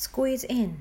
squeeze in.